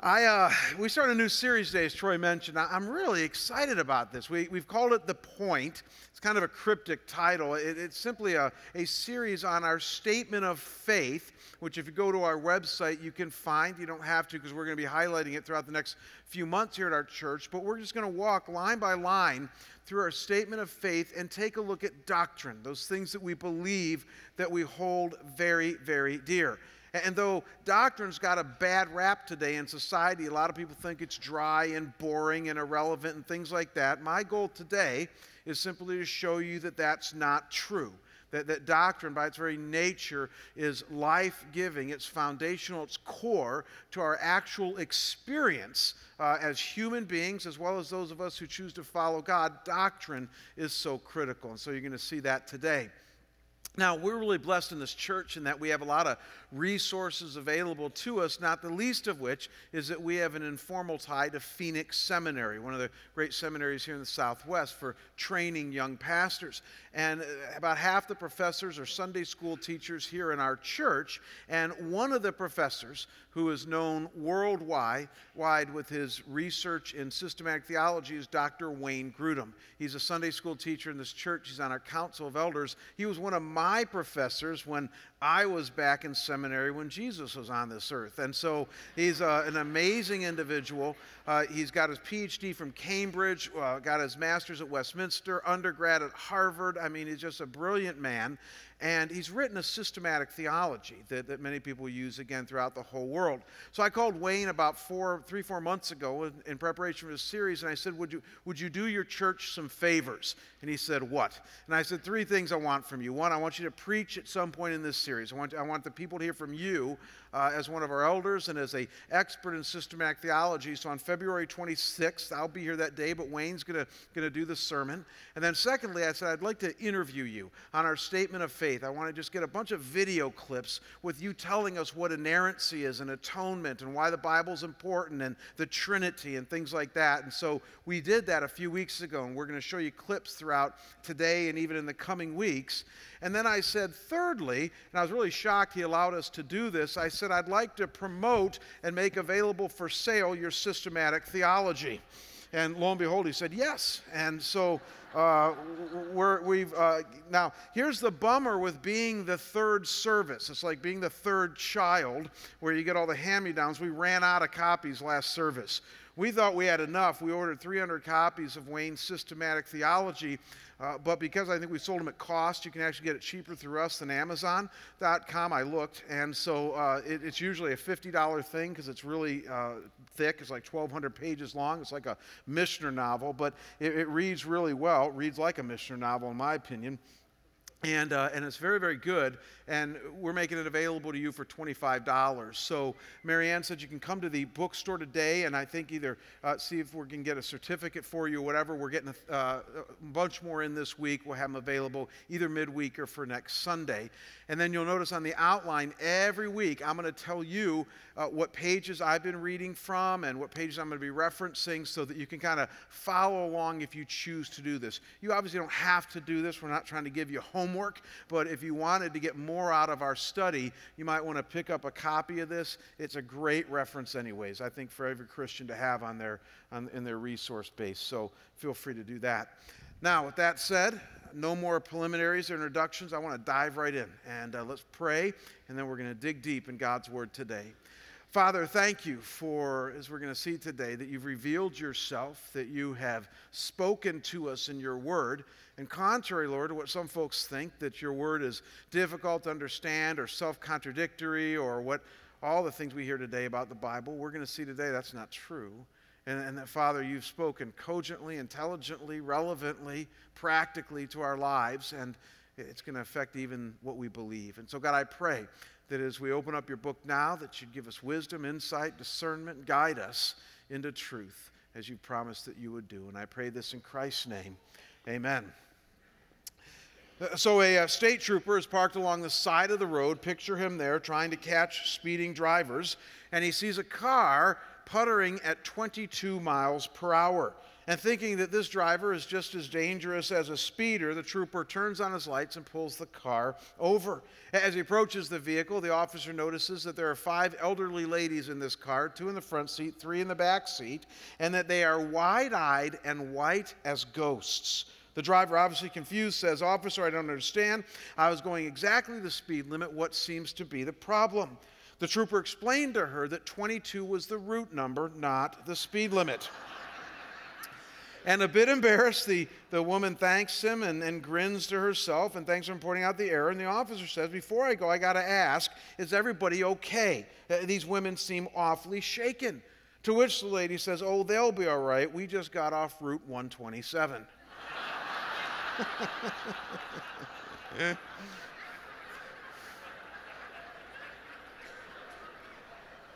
I, uh, we start a new series today, as Troy mentioned. I, am really excited about this. We, we've called it The Point. It's kind of a cryptic title. It, it's simply a, a series on our statement of faith, which, if you go to our website, you can find. You don't have to because we're going to be highlighting it throughout the next few months here at our church. But we're just going to walk line by line through our statement of faith and take a look at doctrine, those things that we believe that we hold very, very dear. And though doctrine's got a bad rap today in society, a lot of people think it's dry and boring and irrelevant and things like that. My goal today is simply to show you that that's not true. That, that doctrine, by its very nature, is life giving, it's foundational, it's core to our actual experience uh, as human beings, as well as those of us who choose to follow God. Doctrine is so critical. And so you're going to see that today. Now, we're really blessed in this church in that we have a lot of resources available to us, not the least of which is that we have an informal tie to Phoenix Seminary, one of the great seminaries here in the Southwest for training young pastors. And uh, about half the professors are Sunday school teachers here in our church. And one of the professors, who is known worldwide wide with his research in systematic theology, is Dr. Wayne Grudem. He's a Sunday school teacher in this church, he's on our council of elders. He was one of my professors when I was back in seminary when Jesus was on this earth. And so he's uh, an amazing individual. Uh, he's got his PhD from Cambridge, uh, got his master's at Westminster, undergrad at Harvard. I mean, he's just a brilliant man. And he's written a systematic theology that, that many people use again throughout the whole world. So I called Wayne about four, three, four months ago in, in preparation for this series, and I said, would you, would you do your church some favors? And he said, What? And I said, Three things I want from you. One, I want you to preach at some point in this series. I want, I want the people to hear from you uh, as one of our elders and as a expert in systematic theology. So on February 26th, I'll be here that day, but Wayne's going to do the sermon. And then secondly, I said, I'd like to interview you on our statement of faith. I want to just get a bunch of video clips with you telling us what inerrancy is and atonement and why the Bible's important and the Trinity and things like that. And so we did that a few weeks ago, and we're going to show you clips throughout today and even in the coming weeks. And then I said, thirdly, and I was really shocked he allowed us to do this, I said, I'd like to promote and make available for sale your systematic theology. And lo and behold, he said, yes. And so uh, we have uh, now here's the bummer with being the third service. It's like being the third child where you get all the hand me downs. We ran out of copies last service. We thought we had enough. We ordered 300 copies of Wayne's Systematic Theology. Uh, but because I think we sold them at cost, you can actually get it cheaper through us than Amazon.com. I looked, and so uh, it, it's usually a $50 thing because it's really uh, thick. It's like 1,200 pages long. It's like a Michener novel, but it, it reads really well. It reads like a Michener novel, in my opinion. And, uh, and it's very, very good. And we're making it available to you for $25. So Marianne said you can come to the bookstore today, and I think either uh, see if we can get a certificate for you or whatever. We're getting a, uh, a bunch more in this week. We'll have them available either midweek or for next Sunday. And then you'll notice on the outline every week, I'm going to tell you uh, what pages I've been reading from and what pages I'm going to be referencing so that you can kind of follow along if you choose to do this. You obviously don't have to do this. We're not trying to give you homework, but if you wanted to get more out of our study, you might want to pick up a copy of this. It's a great reference, anyways, I think, for every Christian to have on their, on, in their resource base. So feel free to do that. Now, with that said, no more preliminaries or introductions. I want to dive right in and uh, let's pray, and then we're going to dig deep in God's Word today. Father, thank you for, as we're going to see today, that you've revealed yourself, that you have spoken to us in your word. And contrary, Lord, to what some folks think, that your word is difficult to understand or self contradictory or what all the things we hear today about the Bible, we're going to see today that's not true. And, and that, Father, you've spoken cogently, intelligently, relevantly, practically to our lives, and it's going to affect even what we believe. And so, God, I pray that as we open up your book now, that you'd give us wisdom, insight, discernment, guide us into truth as you promised that you would do. And I pray this in Christ's name. Amen. Uh, so, a, a, state trooper is parked along the side of the road. Picture him there trying to catch speeding drivers. And he sees a car puttering at 22 miles per hour. And thinking that this driver is just as dangerous as a speeder, the trooper turns on his lights and pulls the car over. As he approaches the vehicle, the officer notices that there are five elderly ladies in this car two in the front seat, three in the back seat, and that they are wide eyed and white as ghosts. The driver, obviously confused, says, Officer, I don't understand. I was going exactly the speed limit. What seems to be the problem? The trooper explained to her that 22 was the route number, not the speed limit. And a bit embarrassed, the, the woman thanks him and, and grins to herself and thanks him for pointing out the error. And the officer says, Before I go, I got to ask, is everybody okay? Uh, these women seem awfully shaken. To which the lady says, Oh, they'll be all right. We just got off Route 127.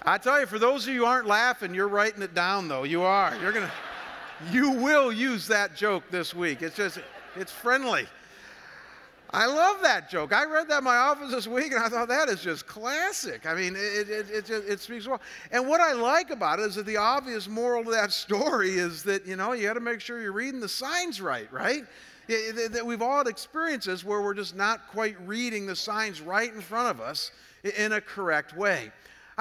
I tell you, for those of you who aren't laughing, you're writing it down, though. You are. You're going to you will use that joke this week. It's just, it's friendly. I love that joke. I read that in my office this week and I thought that is just classic. I mean, it, it, it, it, speaks well. And what I like about it is that the obvious moral of that story is that, you know, you got to make sure you're reading the signs right, right? That we've all had experiences where we're just not quite reading the signs right in front of us in a correct way.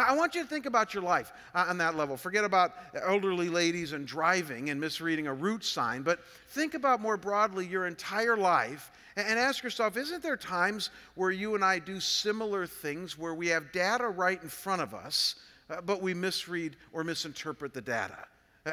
I want you to think about your life uh, on that level. Forget about elderly ladies and driving and misreading a route sign, but think about more broadly your entire life and ask yourself isn't there times where you and I do similar things where we have data right in front of us, uh, but we misread or misinterpret the data? Uh,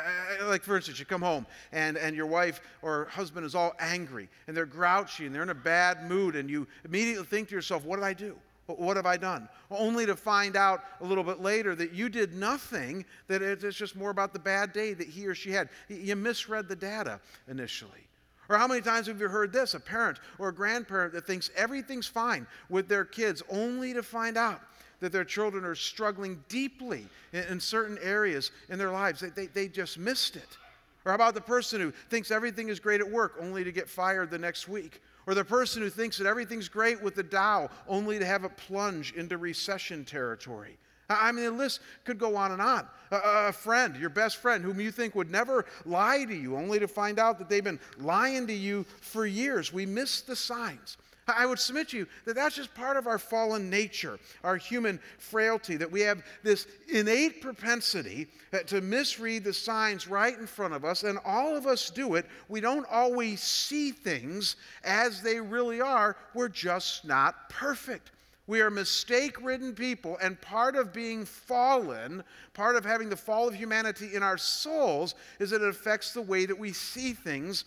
like, for instance, you come home and, and your wife or husband is all angry and they're grouchy and they're in a bad mood, and you immediately think to yourself, What did I do? What have I done? Only to find out a little bit later that you did nothing, that it's just more about the bad day that he or she had. You misread the data initially. Or how many times have you heard this? A parent or a grandparent that thinks everything's fine with their kids, only to find out that their children are struggling deeply in, in certain areas in their lives. They, they, they just missed it. Or how about the person who thinks everything is great at work, only to get fired the next week? Or the person who thinks that everything's great with the Dow only to have it plunge into recession territory. I mean, the list could go on and on. A, a, friend, your best friend, whom you think would never lie to you, only to find out that they've been lying to you for years. We miss the signs. I would submit to you that that's just part of our fallen nature, our human frailty, that we have this innate propensity uh, to misread the signs right in front of us, and all of us do it. We don't always see things as they really are, we're just not perfect. We are mistake ridden people, and part of being fallen, part of having the fall of humanity in our souls, is that it affects the way that we see things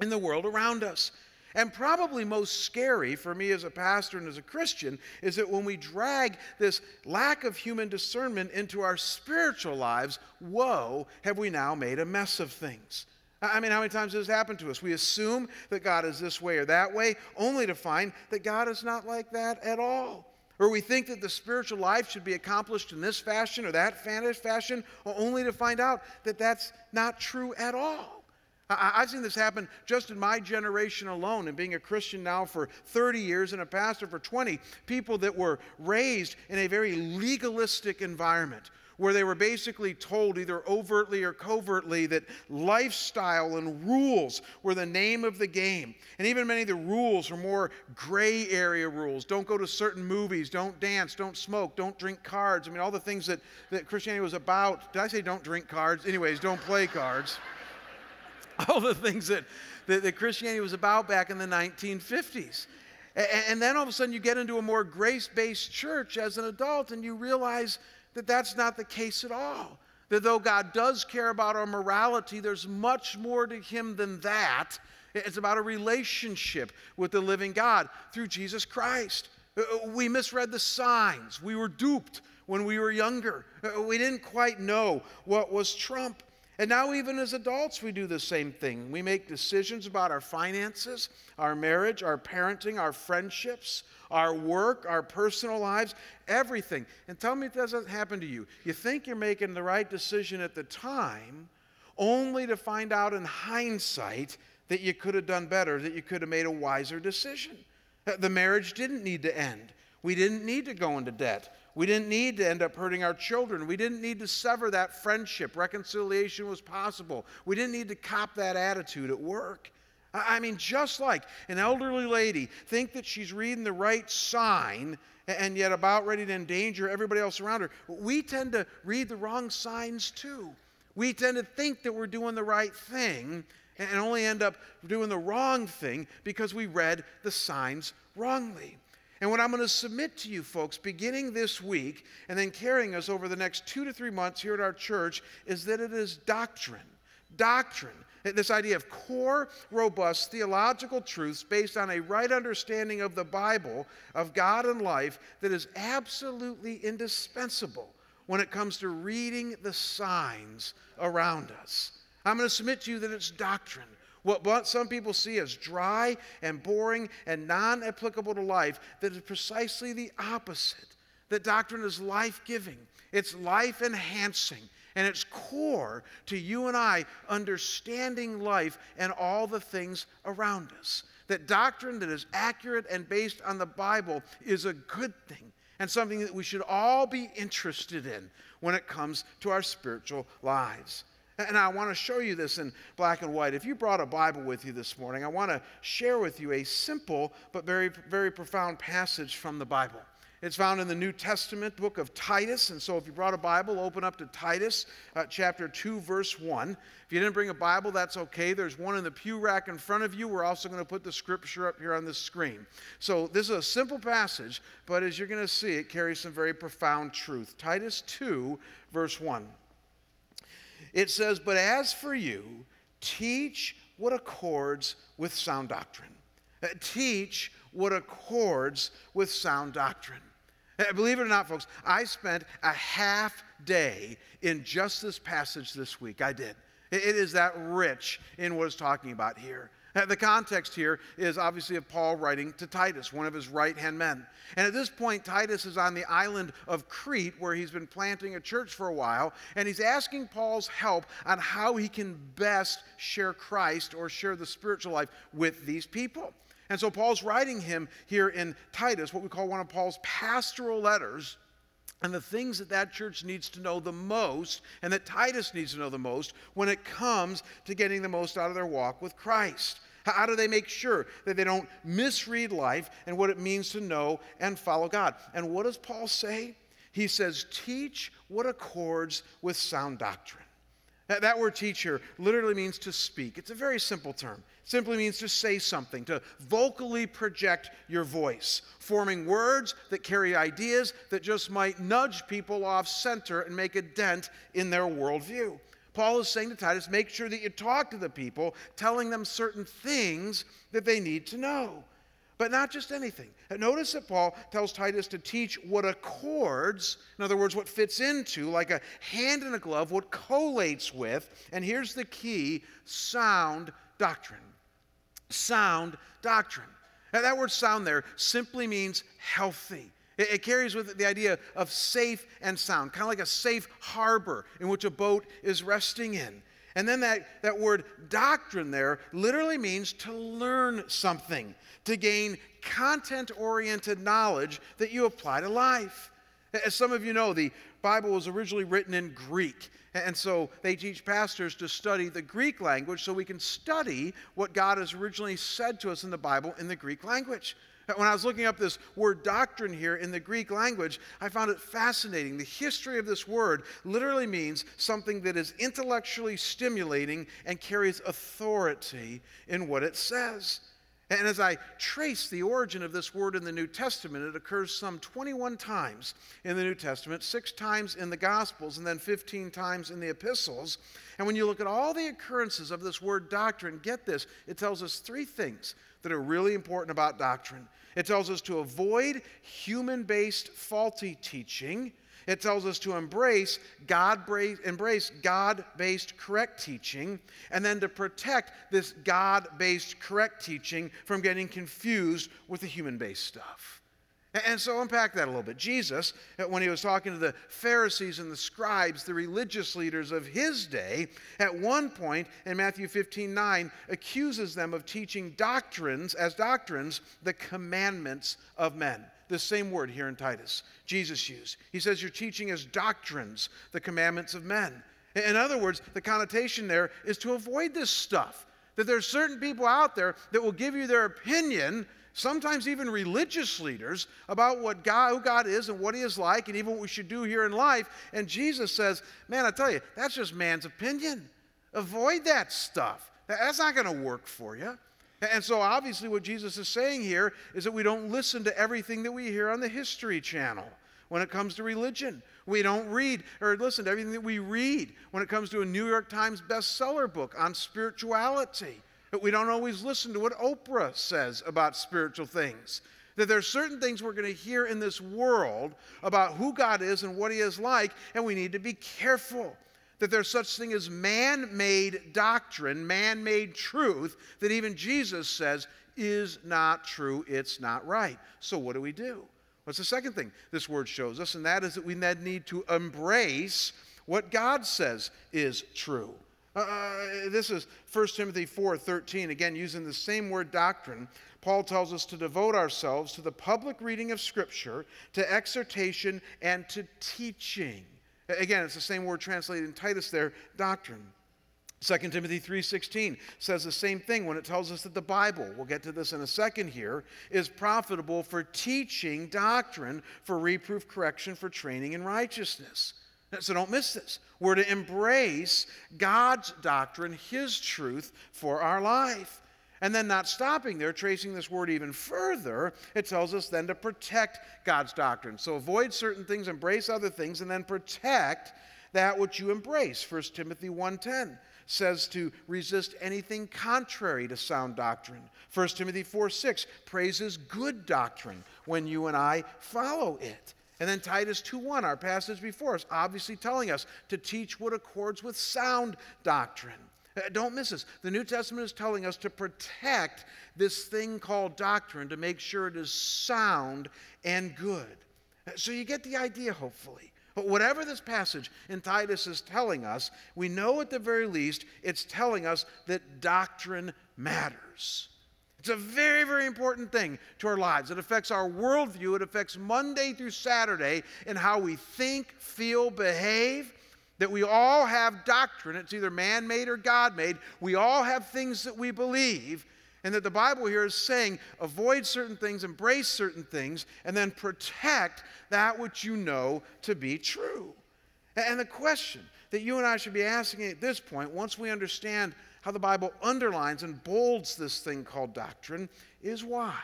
in the world around us. And probably most scary for me as a pastor and as a Christian is that when we drag this lack of human discernment into our spiritual lives, whoa, have we now made a mess of things. I mean, how many times has this happened to us? We assume that God is this way or that way, only to find that God is not like that at all. Or we think that the spiritual life should be accomplished in this fashion or that fashion, only to find out that that's not true at all. I've seen this happen just in my generation alone, and being a Christian now for 30 years and a pastor for 20. People that were raised in a very legalistic environment where they were basically told, either overtly or covertly, that lifestyle and rules were the name of the game. And even many of the rules were more gray area rules. Don't go to certain movies, don't dance, don't smoke, don't drink cards. I mean, all the things that, that Christianity was about. Did I say don't drink cards? Anyways, don't play cards. all the things that, that, that Christianity was about back in the 1950s. And, and then all of a sudden you get into a more grace based church as an adult and you realize that that's not the case at all. That though God does care about our morality, there's much more to Him than that. It's about a relationship with the living God through Jesus Christ. Uh, uh, we misread the signs. We were duped when we were younger. Uh, we didn't quite know what was Trump. And now, even as adults, we do the same thing. We make decisions about our finances, our marriage, our parenting, our friendships, our work, our personal lives, everything. And tell me it doesn't happen to you. You think you're making the right decision at the time, only to find out in hindsight that you could have done better, that you could have made a wiser decision. The marriage didn't need to end. We didn't need to go into debt. We didn't need to end up hurting our children. We didn't need to sever that friendship. Reconciliation was possible. We didn't need to cop that attitude at work. I mean, just like an elderly lady think that she's reading the right sign and yet about ready to endanger everybody else around her, we tend to read the wrong signs too. We tend to think that we're doing the right thing and only end up doing the wrong thing because we read the signs wrongly. And what I'm going to submit to you folks, beginning this week and then carrying us over the next two to three months here at our church, is that it is doctrine. Doctrine. This idea of core, robust theological truths based on a right understanding of the Bible, of God and life, that is absolutely indispensable when it comes to reading the signs around us. I'm going to submit to you that it's doctrine. What some people see as dry and boring and non applicable to life, that is precisely the opposite. That doctrine is life giving, it's life enhancing, and it's core to you and I understanding life and all the things around us. That doctrine that is accurate and based on the Bible is a good thing and something that we should all be interested in when it comes to our spiritual lives. And I want to show you this in black and white. If you brought a Bible with you this morning, I want to share with you a simple but very, very profound passage from the Bible. It's found in the New Testament book of Titus. And so if you brought a Bible, open up to Titus uh, chapter 2, verse 1. If you didn't bring a Bible, that's okay. There's one in the pew rack in front of you. We're also going to put the scripture up here on the screen. So this is a simple passage, but as you're going to see, it carries some very profound truth. Titus 2, verse 1. It says, But as for you, teach what accords with sound doctrine. Uh, teach what accords with sound doctrine. Uh, believe it or not, folks, I spent a half day in just this passage this week. I did. It is that rich in what it's talking about here. The context here is obviously of Paul writing to Titus, one of his right hand men. And at this point, Titus is on the island of Crete where he's been planting a church for a while, and he's asking Paul's help on how he can best share Christ or share the spiritual life with these people. And so Paul's writing him here in Titus, what we call one of Paul's pastoral letters. And the things that that church needs to know the most, and that Titus needs to know the most, when it comes to getting the most out of their walk with Christ. How do they make sure that they don't misread life and what it means to know and follow God? And what does Paul say? He says, teach what accords with sound doctrine. That, that word teacher literally means to speak. It's a very simple term. It simply means to say something, to vocally project your voice, forming words that carry ideas that just might nudge people off center and make a dent in their worldview. Paul is saying to Titus, make sure that you talk to the people, telling them certain things that they need to know. But not just anything. Notice that Paul tells Titus to teach what accords, in other words, what fits into, like a hand in a glove, what collates with, and here's the key sound doctrine. Sound doctrine. Now, that word sound there simply means healthy. It, it carries with it the idea of safe and sound, kind of like a safe harbor in which a boat is resting in. And then that, that word doctrine there literally means to learn something, to gain content oriented knowledge that you apply to life. As some of you know, the Bible was originally written in Greek. And so they teach pastors to study the Greek language so we can study what God has originally said to us in the Bible in the Greek language. When I was looking up this word doctrine here in the Greek language, I found it fascinating. The history of this word literally means something that is intellectually stimulating and carries authority in what it says. And as I trace the origin of this word in the New Testament, it occurs some 21 times in the New Testament, six times in the Gospels, and then 15 times in the epistles. And when you look at all the occurrences of this word doctrine, get this, it tells us three things that are really important about doctrine. It tells us to avoid human based faulty teaching. It tells us to embrace God embrace God-based correct teaching and then to protect this God-based correct teaching from getting confused with the human-based stuff. And so unpack that a little bit. Jesus, when he was talking to the Pharisees and the scribes, the religious leaders of his day, at one point in Matthew 15 9, accuses them of teaching doctrines, as doctrines, the commandments of men. This same word here in Titus, Jesus used. He says, You're teaching as doctrines the commandments of men. In other words, the connotation there is to avoid this stuff. That there are certain people out there that will give you their opinion, sometimes even religious leaders, about what God, who God is and what He is like, and even what we should do here in life. And Jesus says, Man, I tell you, that's just man's opinion. Avoid that stuff. That's not going to work for you. And so, obviously, what Jesus is saying here is that we don't listen to everything that we hear on the History Channel when it comes to religion. We don't read or listen to everything that we read when it comes to a New York Times bestseller book on spirituality. But we don't always listen to what Oprah says about spiritual things. That there are certain things we're going to hear in this world about who God is and what He is like, and we need to be careful that there's such thing as man-made doctrine, man-made truth that even Jesus says is not true, it's not right. So what do we do? What's the second thing this word shows us? And that is that we then need to embrace what God says is true. Uh, uh this is 1 Timothy 4:13 again using the same word doctrine. Paul tells us to devote ourselves to the public reading of scripture, to exhortation and to teaching. Again, it's the same word translated in Titus there, doctrine. 2 Timothy 3:16 says the same thing when it tells us that the Bible, we'll get to this in a second here, is profitable for teaching doctrine, for reproof, correction, for training in righteousness. So don't miss this. We're to embrace God's doctrine, his truth for our life. And then, not stopping there, tracing this word even further, it tells us then to protect God's doctrine. So avoid certain things, embrace other things, and then protect that which you embrace. 1 Timothy 1:10 says to resist anything contrary to sound doctrine. 1 Timothy 4:6 praises good doctrine when you and I follow it. And then Titus 2:1, our passage before us, obviously telling us to teach what accords with sound doctrine. Uh, don't miss this. The New Testament is telling us to protect this thing called doctrine to make sure it is sound and good. So you get the idea, hopefully. But whatever this passage in Titus is telling us, we know at the very least it's telling us that doctrine matters. It's a very, very important thing to our lives. It affects our worldview, it affects Monday through Saturday in how we think, feel, behave that we all have doctrine. It's either man made or God made. We all have things that we believe. And that the Bible here is saying avoid certain things, embrace certain things, and then protect that which you know to be true. And the question that you and I should be asking at this point, once we understand how the Bible underlines and bolds this thing called doctrine, is why?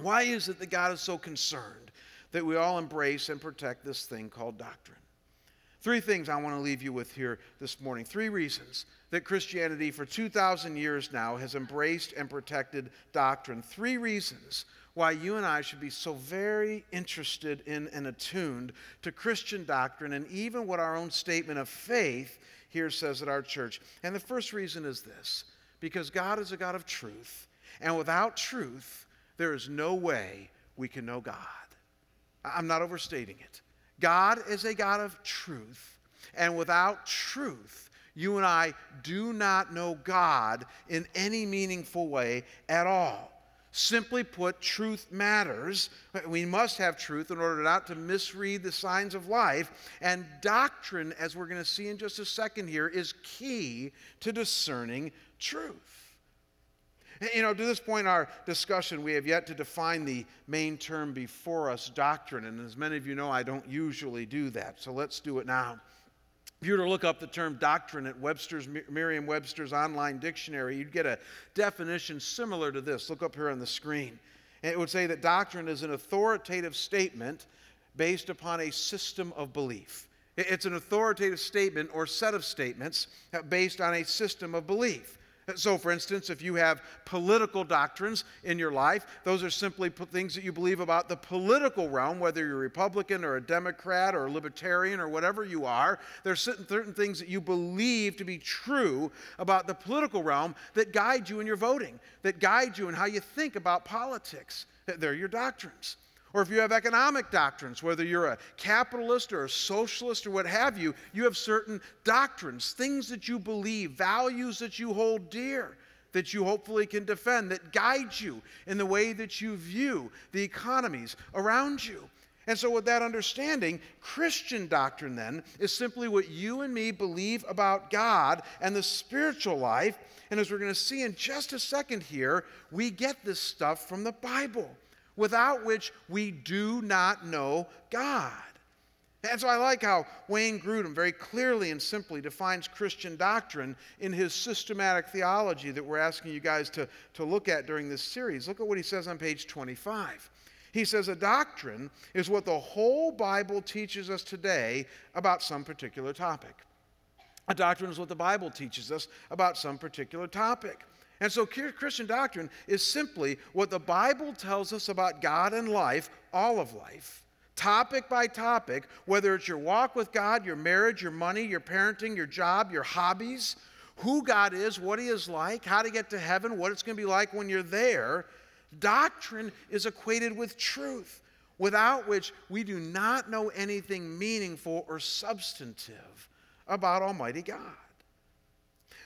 Why is it that God is so concerned that we all embrace and protect this thing called doctrine? Three things I want to leave you with here this morning. Three reasons that Christianity for 2,000 years now has embraced and protected doctrine. Three reasons why you and I should be so very interested in and attuned to Christian doctrine and even what our own statement of faith here says at our church. And the first reason is this because God is a God of truth, and without truth, there is no way we can know God. I'm not overstating it. God is a God of truth, and without truth, you and I do not know God in any meaningful way at all. Simply put, truth matters. We must have truth in order not to misread the signs of life. And doctrine, as we're going to see in just a second here, is key to discerning truth. You know, to this point in our discussion, we have yet to define the main term before us, doctrine. And as many of you know, I don't usually do that. So let's do it now. If you were to look up the term doctrine at Webster's, Merriam Webster's online dictionary, you'd get a definition similar to this. Look up here on the screen. it would say that doctrine is an authoritative statement based upon a system of belief. It's an authoritative statement or set of statements uh, based on a system of belief. So, for instance, if you have political doctrines in your life, those are simply things that you believe about the political realm, whether you're a Republican or a Democrat or a Libertarian or whatever you are. There are certain, things that you believe to be true about the political realm that guide you in your voting, that guide you in how you think about politics. They're your doctrines. Or if you have economic doctrines, whether you're a capitalist or a socialist or what have you, you have certain doctrines, things that you believe, values that you hold dear. that you hopefully can defend, that guides you in the way that you view the economies around you. And so, with that understanding, Christian doctrine then is simply what you and me believe about God and the spiritual life. And as we're going to see in just a second here, we get this stuff from the Bible, without which we do not know God. And so I like how Wayne Grudem very clearly and simply defines Christian doctrine in his systematic theology that we're asking you guys to, to look at during this series. Look at what he says on page 25. He says a doctrine is what the whole Bible teaches us today about some particular topic. A doctrine is what the Bible teaches us about some particular topic. And so Christian doctrine is simply what the Bible tells us about God and life, all of life topic by topic, whether it's your walk with God, your marriage, your money, your parenting, your job, your hobbies, who God is, what He is like, how to get to heaven, what it's going to be like when you're there. Doctrine is equated with truth, without which we do not know anything meaningful or substantive about Almighty God.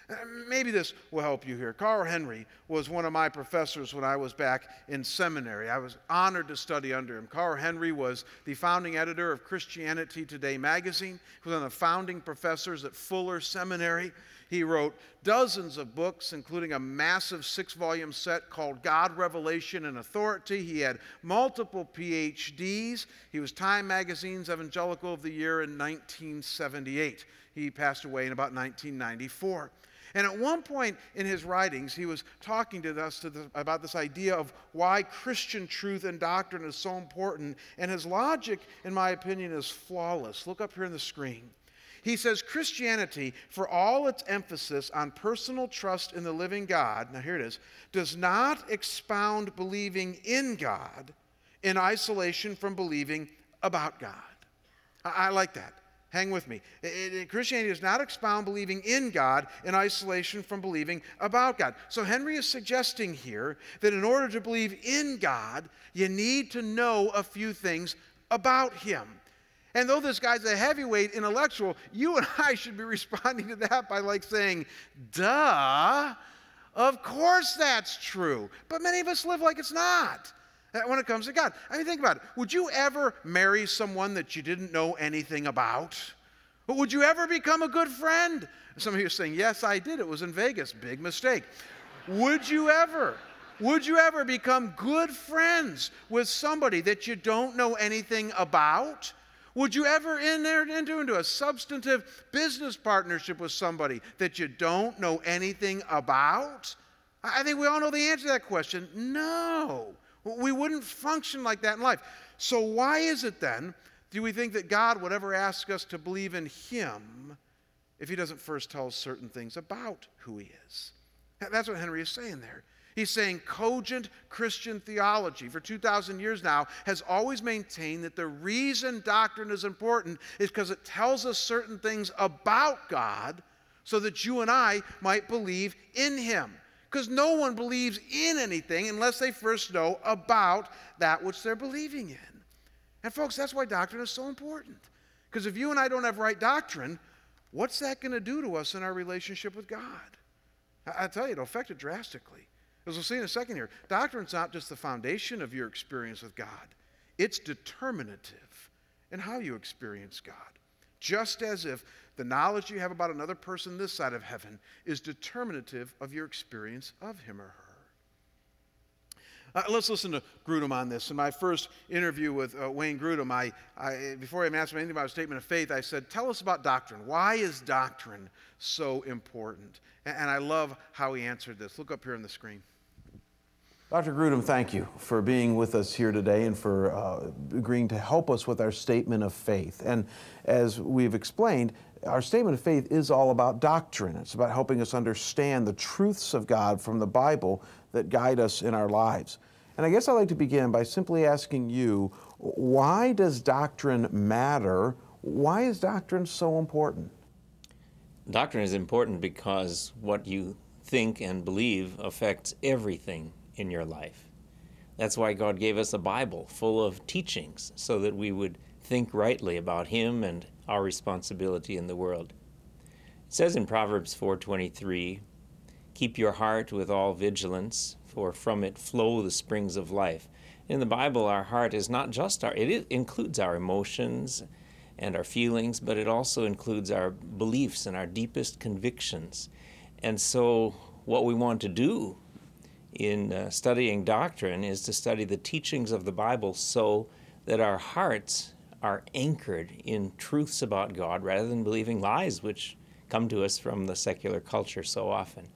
Uh, maybe this will help you here. Carl Henry was one of my professors when I was back in seminary. I was honored to study under him. Carl Henry was the founding editor of Christianity Today magazine. He was one of the founding professors at Fuller Seminary. He wrote dozens of books, including a massive six volume set called God, Revelation, and Authority. He had multiple PhDs. He was Time Magazine's Evangelical of the Year in 1978. He passed away in about 1994. And at one point in his writings, he was talking to us to the, about this idea of why Christian truth and doctrine is so important. And his logic, in my opinion, is flawless. Look up here on the screen. He says Christianity, for all its emphasis on personal trust in the living God, now here it is, does not expound believing in God in isolation from believing about God. I, I like that. Hang with me. It, it, Christianity does not expound believing in God in isolation from believing about God. So Henry is suggesting here that in order to believe in God, you need to know a few things about Him. And though this guy's a heavyweight intellectual, you and I should be responding to that by like saying, duh, of course that's true. But many of us live like it's not when it comes to God. I mean, think about it. Would you ever marry someone that you didn't know anything about? But Would you ever become a good friend? Some of you are saying, Yes, I did. It was in Vegas. Big mistake. Would you ever? Would you ever become good friends with somebody that you don't know anything about? Would you ever enter into, into a substantive business partnership with somebody that you don't know anything about? I think we all know the answer to that question. No. We wouldn't function like that in life. So, why is it then do we think that God would ever ask us to believe in Him if He doesn't first tell us certain things about who He is? That's what Henry is saying there. He's saying cogent Christian theology for 2,000 years now has always maintained that the reason doctrine is important is because it tells us certain things about God so that you and I might believe in Him because no one believes in anything unless they first know about that which they're believing in. And, folks, that's why doctrine is so important. Because if you and I don't have right doctrine, what's that going to do to us in our relationship with God? I, I tell you, it'll affect it drastically. As we'll see in a second here, doctrine's not just the foundation of your experience with God, it's determinative in how you experience God. Just as if the knowledge you have about another person this side of heaven is determinative of your experience of him or her. Uh, let's listen to Grudem on this. In my first interview with uh, Wayne Grudem, I, I, before I asked him anything about a statement of faith, I said, Tell us about doctrine. Why is doctrine so important? And, and I love how he answered this. Look up here on the screen. Dr. Grudem, thank you for being with us here today and for uh, agreeing to help us with our statement of faith. And as we've explained, our statement of faith is all about doctrine. It's about helping us understand the truths of God from the Bible that guide us in our lives. And I guess I'd like to begin by simply asking you why does doctrine matter? Why is doctrine so important? Doctrine is important because what you think and believe affects everything in your life. That's why God gave us a Bible full of teachings so that we would think rightly about him and our responsibility in the world. It says in Proverbs 4:23, Keep your heart with all vigilance, for from it flow the springs of life. In the Bible, our heart is not just our, it includes our emotions and our feelings, but it also includes our beliefs and our deepest convictions. And so, what we want to do in uh, studying doctrine is to study the teachings of the Bible so that our hearts are anchored in truths about God rather than believing lies which come to us from the secular culture so often.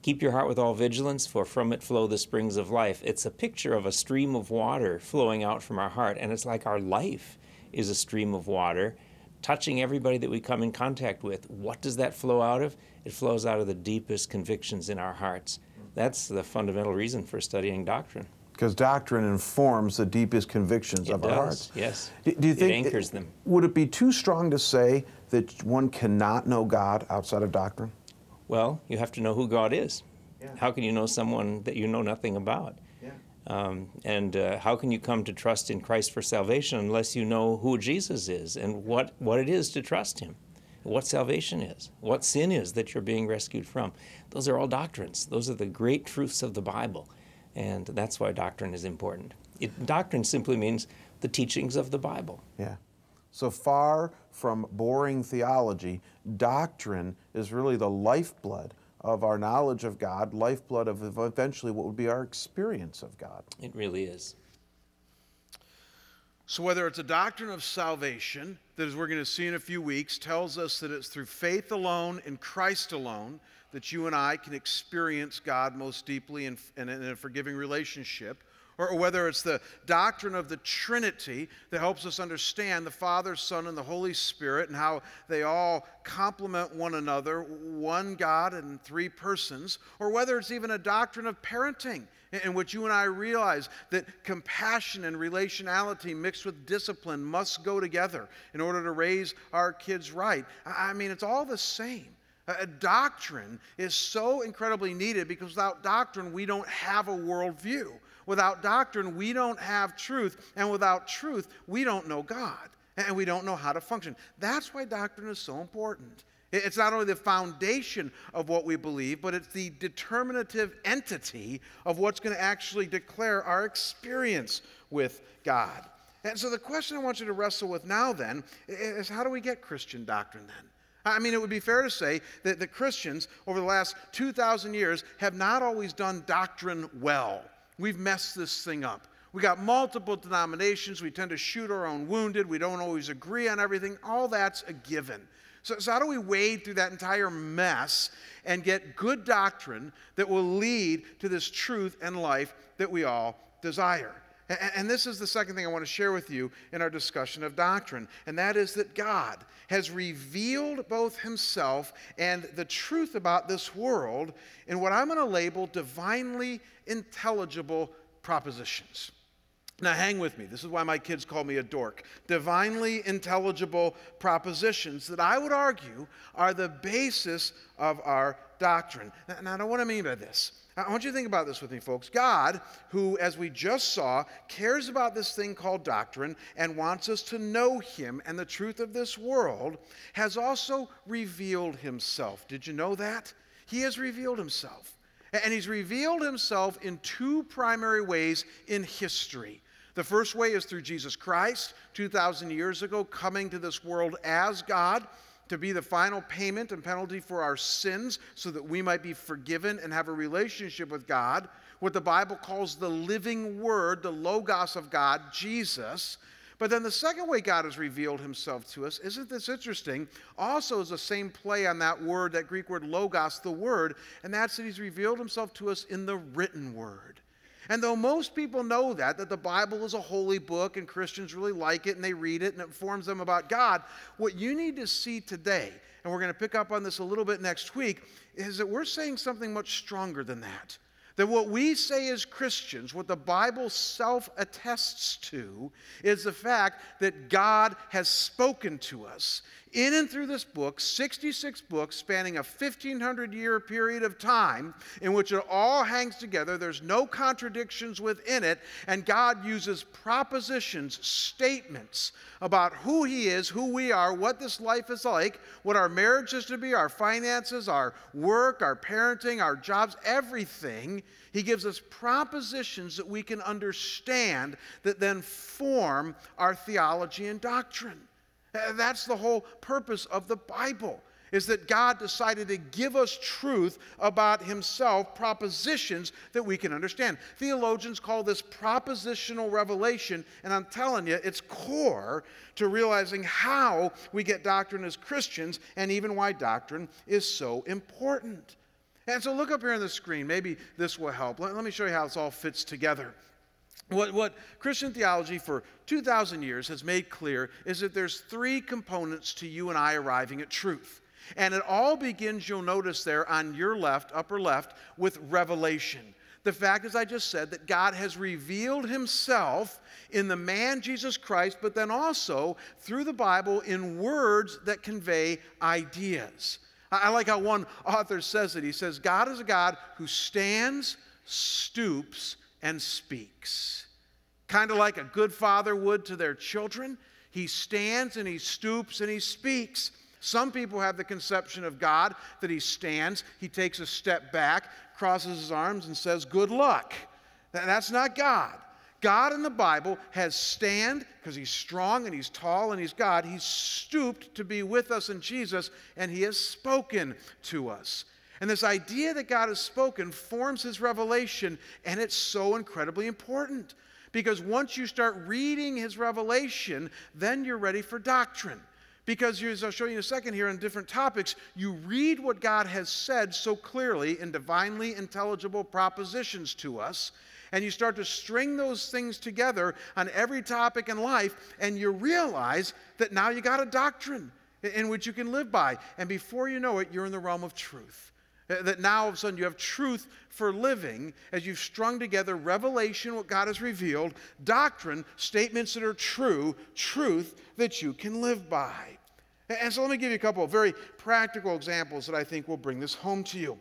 Keep your heart with all vigilance, for from it flow the springs of life. It's a picture of a stream of water flowing out from our heart, and it's like our life is a stream of water touching everybody that we come in contact with. What does that flow out of? It flows out of the deepest convictions in our hearts. That's the fundamental reason for studying doctrine. Because doctrine informs the deepest convictions it of does, our hearts. Yes. Do, do you it think anchors them? Would it be too strong to say that one cannot know God outside of doctrine? Well, you have to know who God is. Yeah. How can you know someone that you know nothing about? Yeah. Um, and uh, how can you come to trust in Christ for salvation unless you know who Jesus is and what, what it is to trust Him? What salvation is, what sin is that you're being rescued from. Those are all doctrines. Those are the great truths of the Bible. And that's why doctrine is important. It, doctrine simply means the teachings of the Bible. Yeah. So far from boring theology, doctrine is really the lifeblood of our knowledge of God, lifeblood of eventually what would be our experience of God. It really is. So, whether it's a doctrine of salvation, that as we're going to see in a few weeks, tells us that it's through faith alone in Christ alone that you and I can experience God most deeply in, in, in a forgiving relationship, or, or whether it's the doctrine of the Trinity that helps us understand the Father, Son, and the Holy Spirit and how they all complement one another, one God and three persons, or whether it's even a doctrine of parenting in which you and I realize that compassion and relationality mixed with discipline must go together in order to raise our kids right. I mean, it's all the same. A doctrine is so incredibly needed because without doctrine, we don't have a worldview. Without doctrine, we don't have truth. And without truth, we don't know God. And we don't know how to function. That's why doctrine is so important. It's not only the foundation of what we believe, but it's the determinative entity of what's going to actually declare our experience with God. And so the question I want you to wrestle with now then is how do we get Christian doctrine then? I mean, it would be fair to say that Christians over the last 2,000 years have not always done doctrine well. We've messed this thing up. We got multiple denominations. We tend to shoot our own wounded. We don't always agree on everything. All that's a given. So, so, how do we wade through that entire mess and get good doctrine that will lead to this truth and life that we all desire? And, this is the second thing I want to share with you in our discussion of doctrine, and that is that God has revealed both Himself and the truth about this world in what I'm going to label divinely intelligible propositions. Now, hang with me. This is why my kids call me a dork. Divinely intelligible propositions that I would argue are the basis of our doctrine. Now, now what do I mean by this? I want you to think about this with me, folks. God, who, as we just saw, cares about this thing called doctrine and wants us to know Him and the truth of this world, has also revealed Himself. Did you know that? He has revealed Himself. And He's revealed Himself in two primary ways in history. The first way is through Jesus Christ, 2,000 years ago, coming to this world as God to be the final payment and penalty for our sins so that we might be forgiven and have a relationship with God. What the Bible calls the living word, the Logos of God, Jesus. But then the second way God has revealed himself to us, isn't this interesting? Also is the same play on that word, that Greek word logos, the word, and that's that he's revealed himself to us in the written word. And though most people know that, that the Bible is a holy book and Christians really like it and they read it and it informs them about God, what you need to see today, and we're going to pick up on this a little bit next week, is that we're saying something much stronger than that. That what we say as Christians, what the Bible self attests to, is the fact that God has spoken to us in and through this book, 66 books spanning a 1500 year period of time in which it all hangs together. There's no contradictions within it, and God uses propositions, statements about who He is, who we are, what this life is like, what our marriage is to be, our finances, our work, our parenting, our jobs, everything. He gives us propositions that we can understand that then form our theology and doctrine. That's the whole purpose of the Bible is that God decided to give us truth about himself, propositions that we can understand. Theologians call this propositional revelation, and I'm telling you, it's core to realizing how we get doctrine as Christians and even why doctrine is so important. And so look up here on the screen. Maybe this will help. Let, let me show you how this all fits together. What, what Christian theology for 2,000 years has made clear is that there's three components to you and I arriving at truth. And it all begins, you'll notice there on your left, upper left, with revelation. The fact, as I just said, that God has revealed himself in the man Jesus Christ, but then also through the Bible in words that convey ideas. I like how one author says it. He says, God is a God who stands, stoops, and speaks. Kind of like a good father would to their children. He stands and he stoops and he speaks. Some people have the conception of God that he stands, he takes a step back, crosses his arms, and says, Good luck. That's not God. God in the Bible has stand because he's strong and he's tall and he's God. He's stooped to be with us in Jesus and he has spoken to us. And this idea that God has spoken forms his revelation, and it's so incredibly important because once you start reading his revelation, then you're ready for doctrine. Because, as I'll show you in a second here on different topics, you read what God has said so clearly in divinely intelligible propositions to us, and you start to string those things together on every topic in life, and you realize that now you got a doctrine in which you can live by. And before you know it, you're in the realm of truth. Uh, that now all of a sudden you have truth for living as you've strung together revelation, what God has revealed, doctrine, statements that are true, truth that you can live by. And so let me give you a couple of very practical examples that I think will bring this home to you.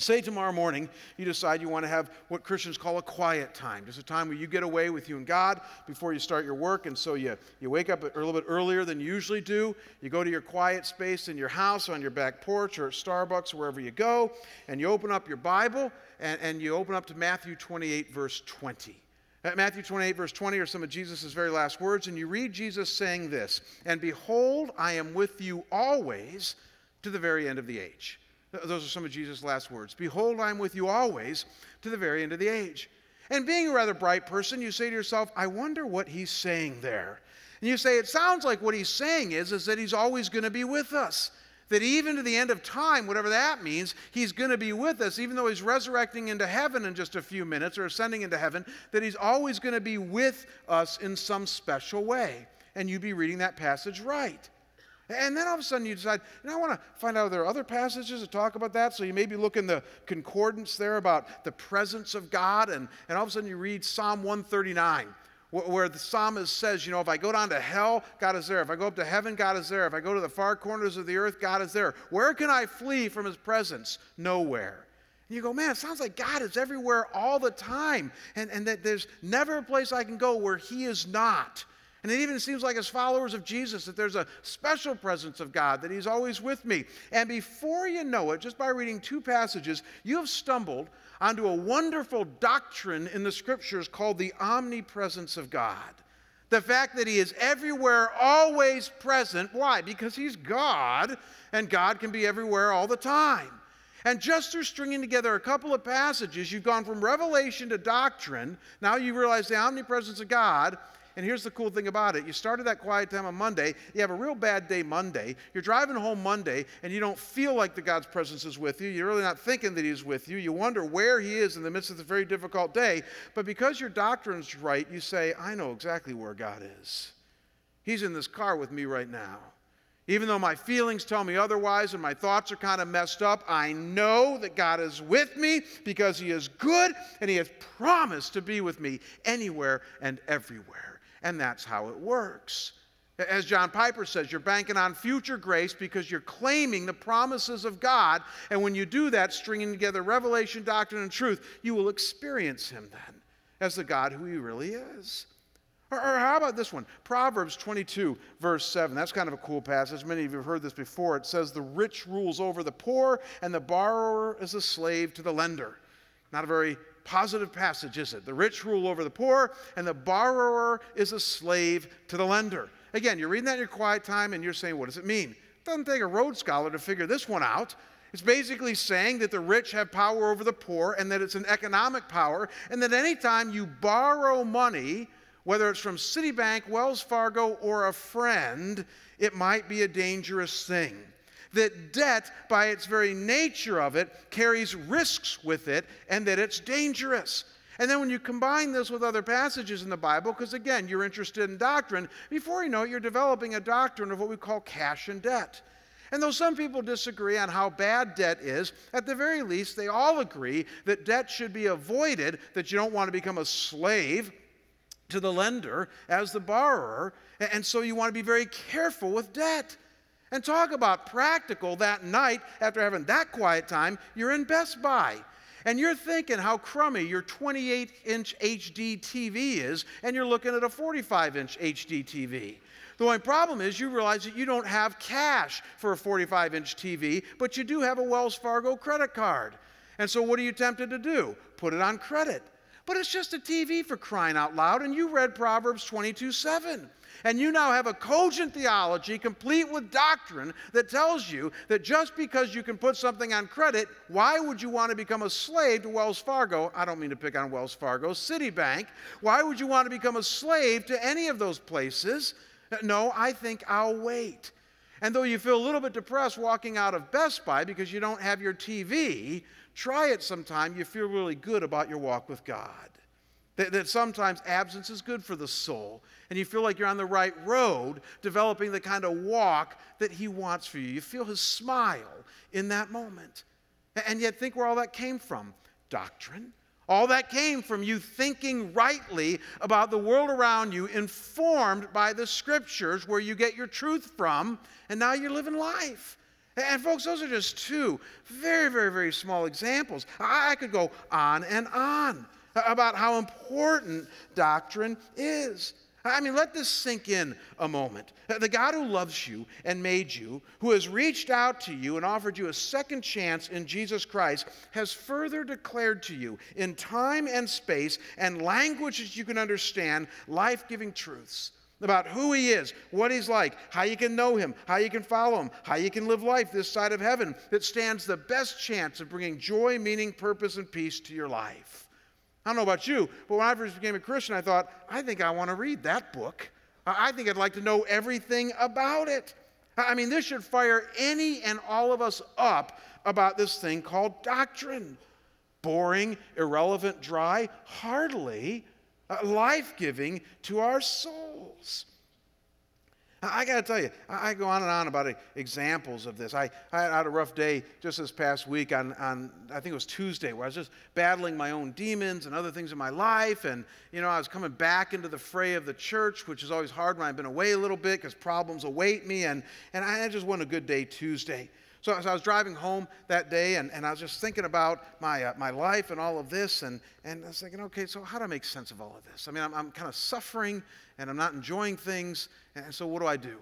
Say tomorrow morning you decide you want to have what Christians call a quiet time, just a time where you get away with you and God before you start your work. And so you, you wake up a little bit earlier than you usually do. You go to your quiet space in your house, on your back porch, or at Starbucks, wherever you go, and you open up your Bible and, and you open up to Matthew 28, verse 20. At Matthew 28, verse 20, are some of Jesus' very last words, and you read Jesus saying this And behold, I am with you always to the very end of the age. Those are some of Jesus' last words. Behold, I am with you always to the very end of the age. And being a rather bright person, you say to yourself, I wonder what he's saying there. And you say, it sounds like what he's saying is, is that he's always going to be with us. That even to the end of time, whatever that means, he's going to be with us, even though he's resurrecting into heaven in just a few minutes or ascending into heaven, that he's always going to be with us in some special way. And you'd be reading that passage right. And then all of a sudden you decide, you know, I want to find out if there are other passages that talk about that. So you maybe look in the concordance there about the presence of God, and, and all of a sudden you read Psalm 139, where the psalmist says, you know, if I go down to hell, God is there. If I go up to heaven, God is there. If I go to the far corners of the earth, God is there. Where can I flee from his presence? Nowhere. And you go, man, it sounds like God is everywhere all the time, and, and that there's never a place I can go where he is not. And it even seems like, as followers of Jesus, that there's a special presence of God, that He's always with me. And before you know it, just by reading two passages, you have stumbled onto a wonderful doctrine in the scriptures called the omnipresence of God. The fact that He is everywhere, always present. Why? Because He's God, and God can be everywhere all the time. And just through stringing together a couple of passages, you've gone from revelation to doctrine. Now you realize the omnipresence of God and here's the cool thing about it you started that quiet time on Monday, you have a real bad day Monday, you're driving home Monday, and you don't feel like the God's presence is with you. You're really not thinking that He's with you. You wonder where He is in the midst of this very difficult day. But because your doctrine's right, you say, I know exactly where God is. He's in this car with me right now. Even though my feelings tell me otherwise and my thoughts are kind of messed up, I know that God is with me because He is good and He has promised to be with me anywhere and everywhere. And that's how it works. As John Piper says, you're banking on future grace because you're claiming the promises of God. And when you do that, stringing together revelation, doctrine, and truth, you will experience Him then as the God who He really is. Or, or, how about this one? Proverbs 22, verse 7. That's kind of a cool passage. Many of you have heard this before. It says, The rich rules over the poor, and the borrower is a slave to the lender. Not a very positive passage, is it? The rich rule over the poor, and the borrower is a slave to the lender. Again, you're reading that in your quiet time and you're saying, what does it mean? It doesn't take a Rhodes scholar to figure this one out. It's basically saying that the rich have power over the poor and that it's an economic power, and that anytime you borrow money, whether it's from Citibank, Wells Fargo, or a friend, it might be a dangerous thing. That debt, by its very nature of it, carries risks with it, and that it's dangerous. And then when you combine this with other passages in the Bible, because again, you're interested in doctrine, before you know it, you're developing a doctrine of what we call cash and debt. And though some people disagree on how bad debt is, at the very least, they all agree that debt should be avoided, that you don't want to become a slave to the lender as the borrower. And so you want to be very careful with debt. And talk about practical that night after having that quiet time, you're in Best Buy and you're thinking how crummy your 28 inch HD TV is, and you're looking at a 45 inch HD TV. The only problem is you realize that you don't have cash for a 45 inch TV, but you do have a Wells Fargo credit card. And so, what are you tempted to do? Put it on credit. But it's just a TV for crying out loud, and you read Proverbs 22 7. And you now have a cogent theology complete with doctrine that tells you that just because you can put something on credit, why would you want to become a slave to Wells Fargo? I don't mean to pick on Wells Fargo, Citibank. Why would you want to become a slave to any of those places? No, I think I'll wait. And though you feel a little bit depressed walking out of Best Buy because you don't have your TV, try it sometime. You feel really good about your walk with God. That, that sometimes absence is good for the soul, and you feel like you're on the right road, developing the kind of walk that He wants for you. You feel His smile in that moment. And yet, think where all that came from doctrine. All that came from you thinking rightly about the world around you, informed by the scriptures where you get your truth from, and now you're living life. And, folks, those are just two very, very, very small examples. I could go on and on about how important doctrine is. I mean, let this sink in a moment. Uh, the God who loves you and made you, who has reached out to you and offered you a second chance in Jesus Christ, has further declared to you in time and space and languages you can understand life giving truths about who He is, what He's like, how you can know Him, how you can follow Him, how you can live life this side of heaven that stands the best chance of bringing joy, meaning, purpose, and peace to your life. I don't know about you, but when I first became a Christian, I thought, I think I want to read that book. I think I'd like to know everything about it. I mean, this should fire any and all of us up about this thing called doctrine. Boring, irrelevant, dry? Hardly. Uh, Life giving to our souls. I got to tell you, I go on and on about examples of this. I, I, had a rough day just this past week on, on, I think it was Tuesday, where I was just battling my own demons and other things in my life. And, you know, I was coming back into the fray of the church, which is always hard when I've been away a little bit because problems await me. And, and I just wasn't a good day Tuesday. So, as I was driving home that day and, and I was just thinking about my, uh, my life and all of this. And, and I was thinking, okay, so how do I make sense of all of this? I mean, I'm, I'm kind of suffering and I'm not enjoying things. And so what do I do?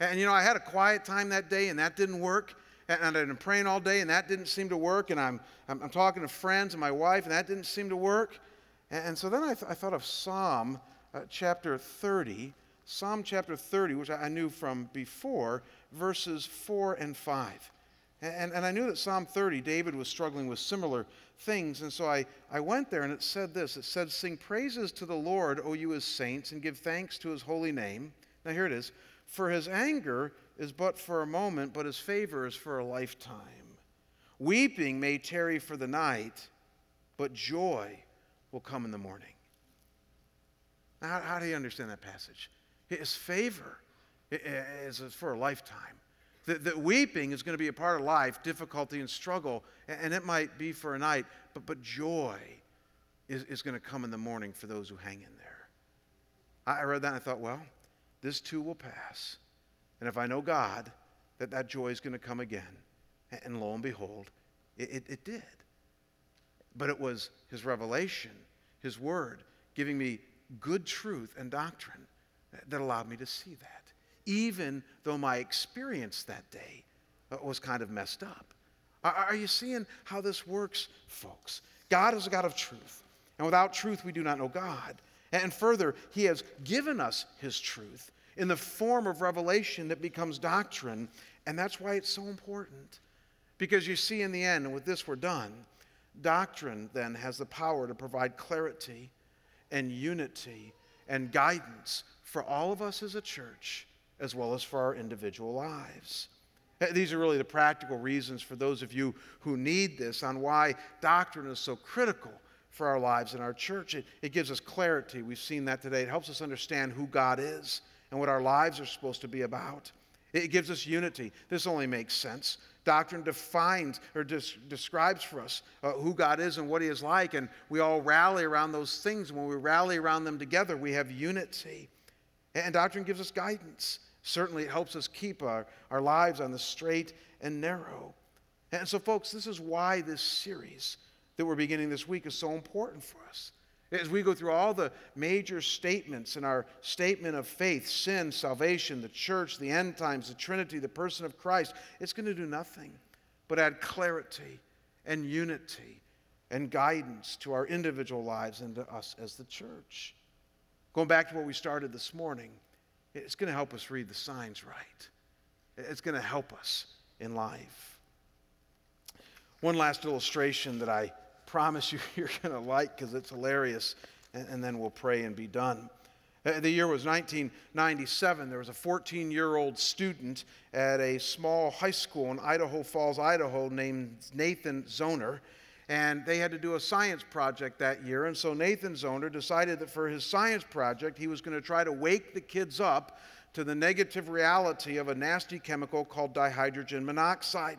And, you know, I had a quiet time that day and that didn't work. And, and I'd been praying all day and that didn't seem to work. And I'm, I'm, I'm talking to friends and my wife and that didn't seem to work. And, and so then I, th- I, thought of Psalm uh, chapter 30. Psalm chapter 30, which I knew from before, verses 4 and 5. And, and I knew that Psalm 30, David was struggling with similar things. And so I, I went there and it said this it said, Sing praises to the Lord, O you his saints, and give thanks to his holy name. Now here it is. For his anger is but for a moment, but his favor is for a lifetime. Weeping may tarry for the night, but joy will come in the morning. Now, how, how do you understand that passage? His favor is for a lifetime. That, that weeping is going to be a part of life, difficulty and struggle, and, and it might be for a night, but, but joy is, is going to come in the morning for those who hang in there. I read that and I thought, well, this too will pass. And if I know God, that that joy is going to come again. And lo and behold, it, it, it did. But it was His revelation, His word, giving me good truth and doctrine that allowed me to see that, even though my experience that day uh, was kind of messed up. Are you seeing how this works, folks? God is a God of truth, and without truth, we do not know God. And further, He has given us His truth in the form of revelation that becomes doctrine, and that's why it's so important. Because you see, in the end, and with this we're done, doctrine then has the power to provide clarity and unity and guidance for all of us as a church, as well as for our individual lives. These are really the practical reasons for those of you who need this on why doctrine is so critical for our lives and our church. It, it gives us clarity. We've seen that today. It helps us understand who God is and what our lives are supposed to be about. It gives us unity. This only makes sense. Doctrine defines or des- describes for us uh, who God is and what He is like, and we all rally around those things. When we rally around them together, we have unity. And doctrine gives us guidance. Certainly, it helps us keep our, our lives on the straight and narrow. And so, folks, this is why this series that we're beginning this week is so important for us. As we go through all the major statements in our statement of faith sin, salvation, the church, the end times, the Trinity, the person of Christ it's going to do nothing but add clarity and unity and guidance to our individual lives and to us as the church. Going back to what we started this morning, it's going to help us read the signs right. It's going to help us in life. One last illustration that I promise you you're going to like because it's hilarious, and, and, then we'll pray and be done. Uh, the year was 1997. There was a 14 year old student at a small high school in Idaho Falls, Idaho, named Nathan Zohner and they had to do a science project that year. And so Nathan Zohner decided that for his science project, he was going to try to wake the kids up to the negative reality of a nasty chemical called dihydrogen monoxide.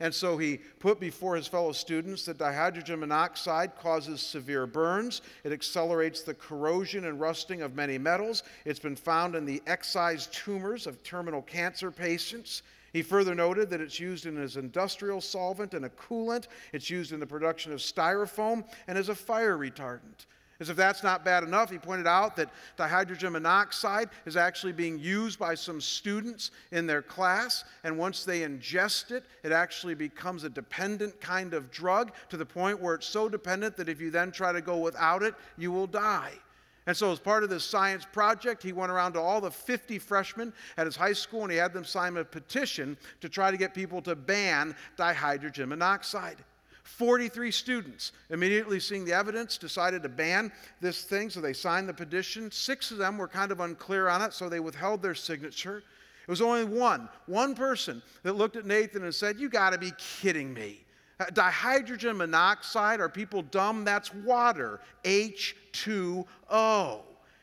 And so he put before his fellow students that dihydrogen monoxide causes severe burns. It accelerates the corrosion and rusting of many metals. It's been found in the excised tumors of terminal cancer patients. He further noted that it's used in as industrial solvent and a coolant. It's used in the production of styrofoam and as a fire retardant. As if that's not bad enough, he pointed out that dihydrogen monoxide is actually being used by some students in their class, and once they ingest it, it actually becomes a dependent kind of drug to the point where it's so dependent that if you then try to go without it, you will die. And so, as part of this science project, he went around to all the 50 freshmen at his high school and he had them sign a petition to try to get people to ban dihydrogen monoxide. 43 students, immediately seeing the evidence, decided to ban this thing, so they signed the petition. Six of them were kind of unclear on it, so they withheld their signature. It was only one, one person that looked at Nathan and said, You got to be kidding me. Uh, dihydrogen monoxide, are people dumb? That's water, H2O.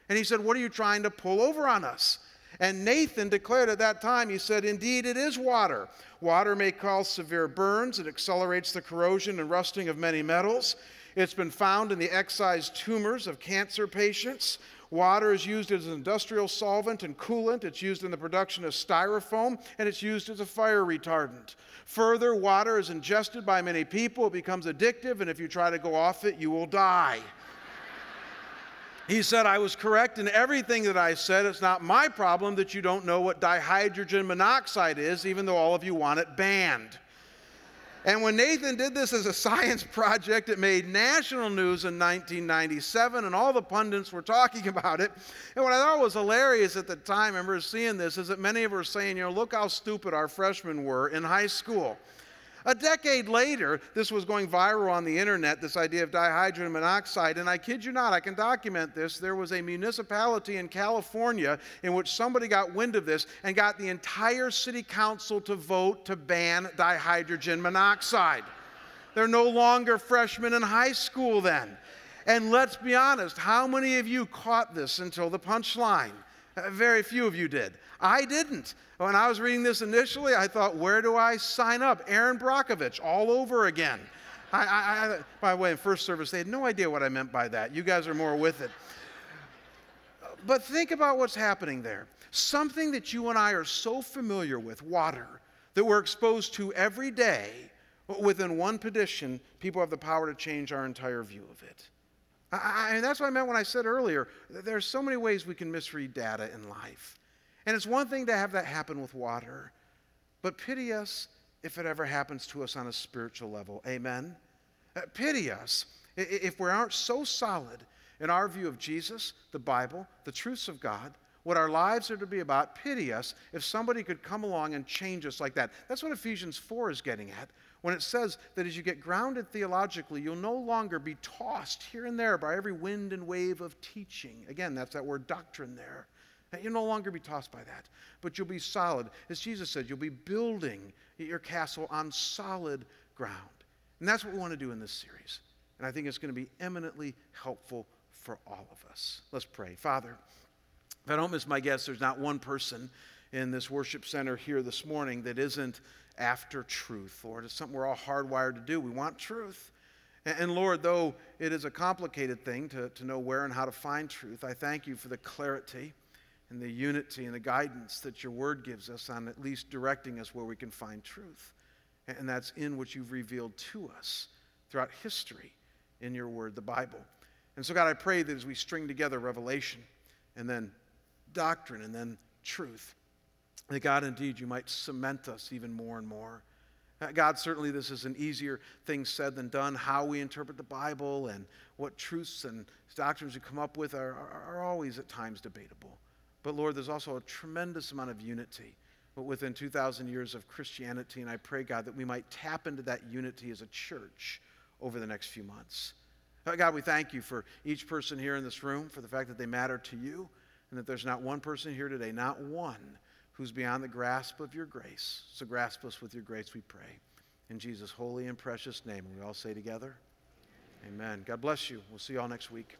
And he said, What are you trying to pull over on us? And Nathan declared at that time, he said, Indeed, it is water. Water may cause severe burns, it accelerates the corrosion and rusting of many metals. It's been found in the excised tumors of cancer patients. Water is used as an industrial solvent and coolant. It's used in the production of styrofoam, and it's used as a fire retardant. Further, water is ingested by many people. It becomes addictive, and if you try to go off it, you will die. He said, I was correct in everything that I said. It's not my problem that you don't know what dihydrogen monoxide is, even though all of you want it banned. And when Nathan did this as a science project, it made national news in 1997, and all the pundits were talking about it. And what I thought was hilarious at the time, I remember seeing this, is that many of us were saying, you know, look how stupid our freshmen were in high school. A decade later, this was going viral on the internet, this idea of dihydrogen monoxide. And I kid you not, I can document this. There was a municipality in California in which somebody got wind of this and got the entire city council to vote to ban dihydrogen monoxide. They're no longer freshmen in high school then. And let's be honest, how many of you caught this until the punchline? Very few of you did. I didn't. When I was reading this initially, I thought, where do I sign up? Erin Brockovich, all over again. I, I, I, by the way, in first service, they had no idea what I meant by that. You guys are more with it. But think about what's happening there. Something that you and I are so familiar with, water, that we're exposed to every day, within one petition, people have the power to change our entire view of it. I, and that's what I meant when I said earlier there's so many ways we can misread data in life. And it's one thing to have that happen with water, but pity us if it ever happens to us on a spiritual level. Amen? Uh, pity us if we aren't so solid in our view of Jesus, the Bible, the truths of God, what our lives are to be about. Pity us if somebody could come along and change us like that. That's what Ephesians 4 is getting at when it says that as you get grounded theologically, you'll no longer be tossed here and there by every wind and wave of teaching. Again, that's that word doctrine there. You'll no longer be tossed by that, but you'll be solid. As Jesus said, you'll be building your castle on solid ground. And that's what we want to do in this series. And I think it's going to be eminently helpful for all of us. Let's pray. Father, if I don't miss my guess, there's not one person in this worship center here this morning that isn't after truth, Lord. It's something we're all hardwired to do. We want truth. And Lord, though it is a complicated thing to, to know where and how to find truth, I thank you for the clarity and the unity and the guidance that your word gives us on at least directing us where we can find truth. And that's in what you've revealed to us throughout history in your word, the Bible. And so, God, I pray that as we string together revelation and then doctrine and then truth, that God, indeed, you might cement us even more and more. Uh, God, certainly this is an easier thing said than done. How we interpret the Bible and what truths and doctrines we come up with are, are, are always at times debatable. But Lord, there's also a tremendous amount of unity within 2,000 years of Christianity. And I pray, God, that we might tap into that unity as a church over the next few months. Uh, God, we thank you for each person here in this room, for the fact that they matter to you, and that there's not one person here today, not one, who's beyond the grasp of your grace. So grasp us with your grace, we pray. In Jesus' holy and precious name. We all say together, Amen. God bless you. We'll see you all next week.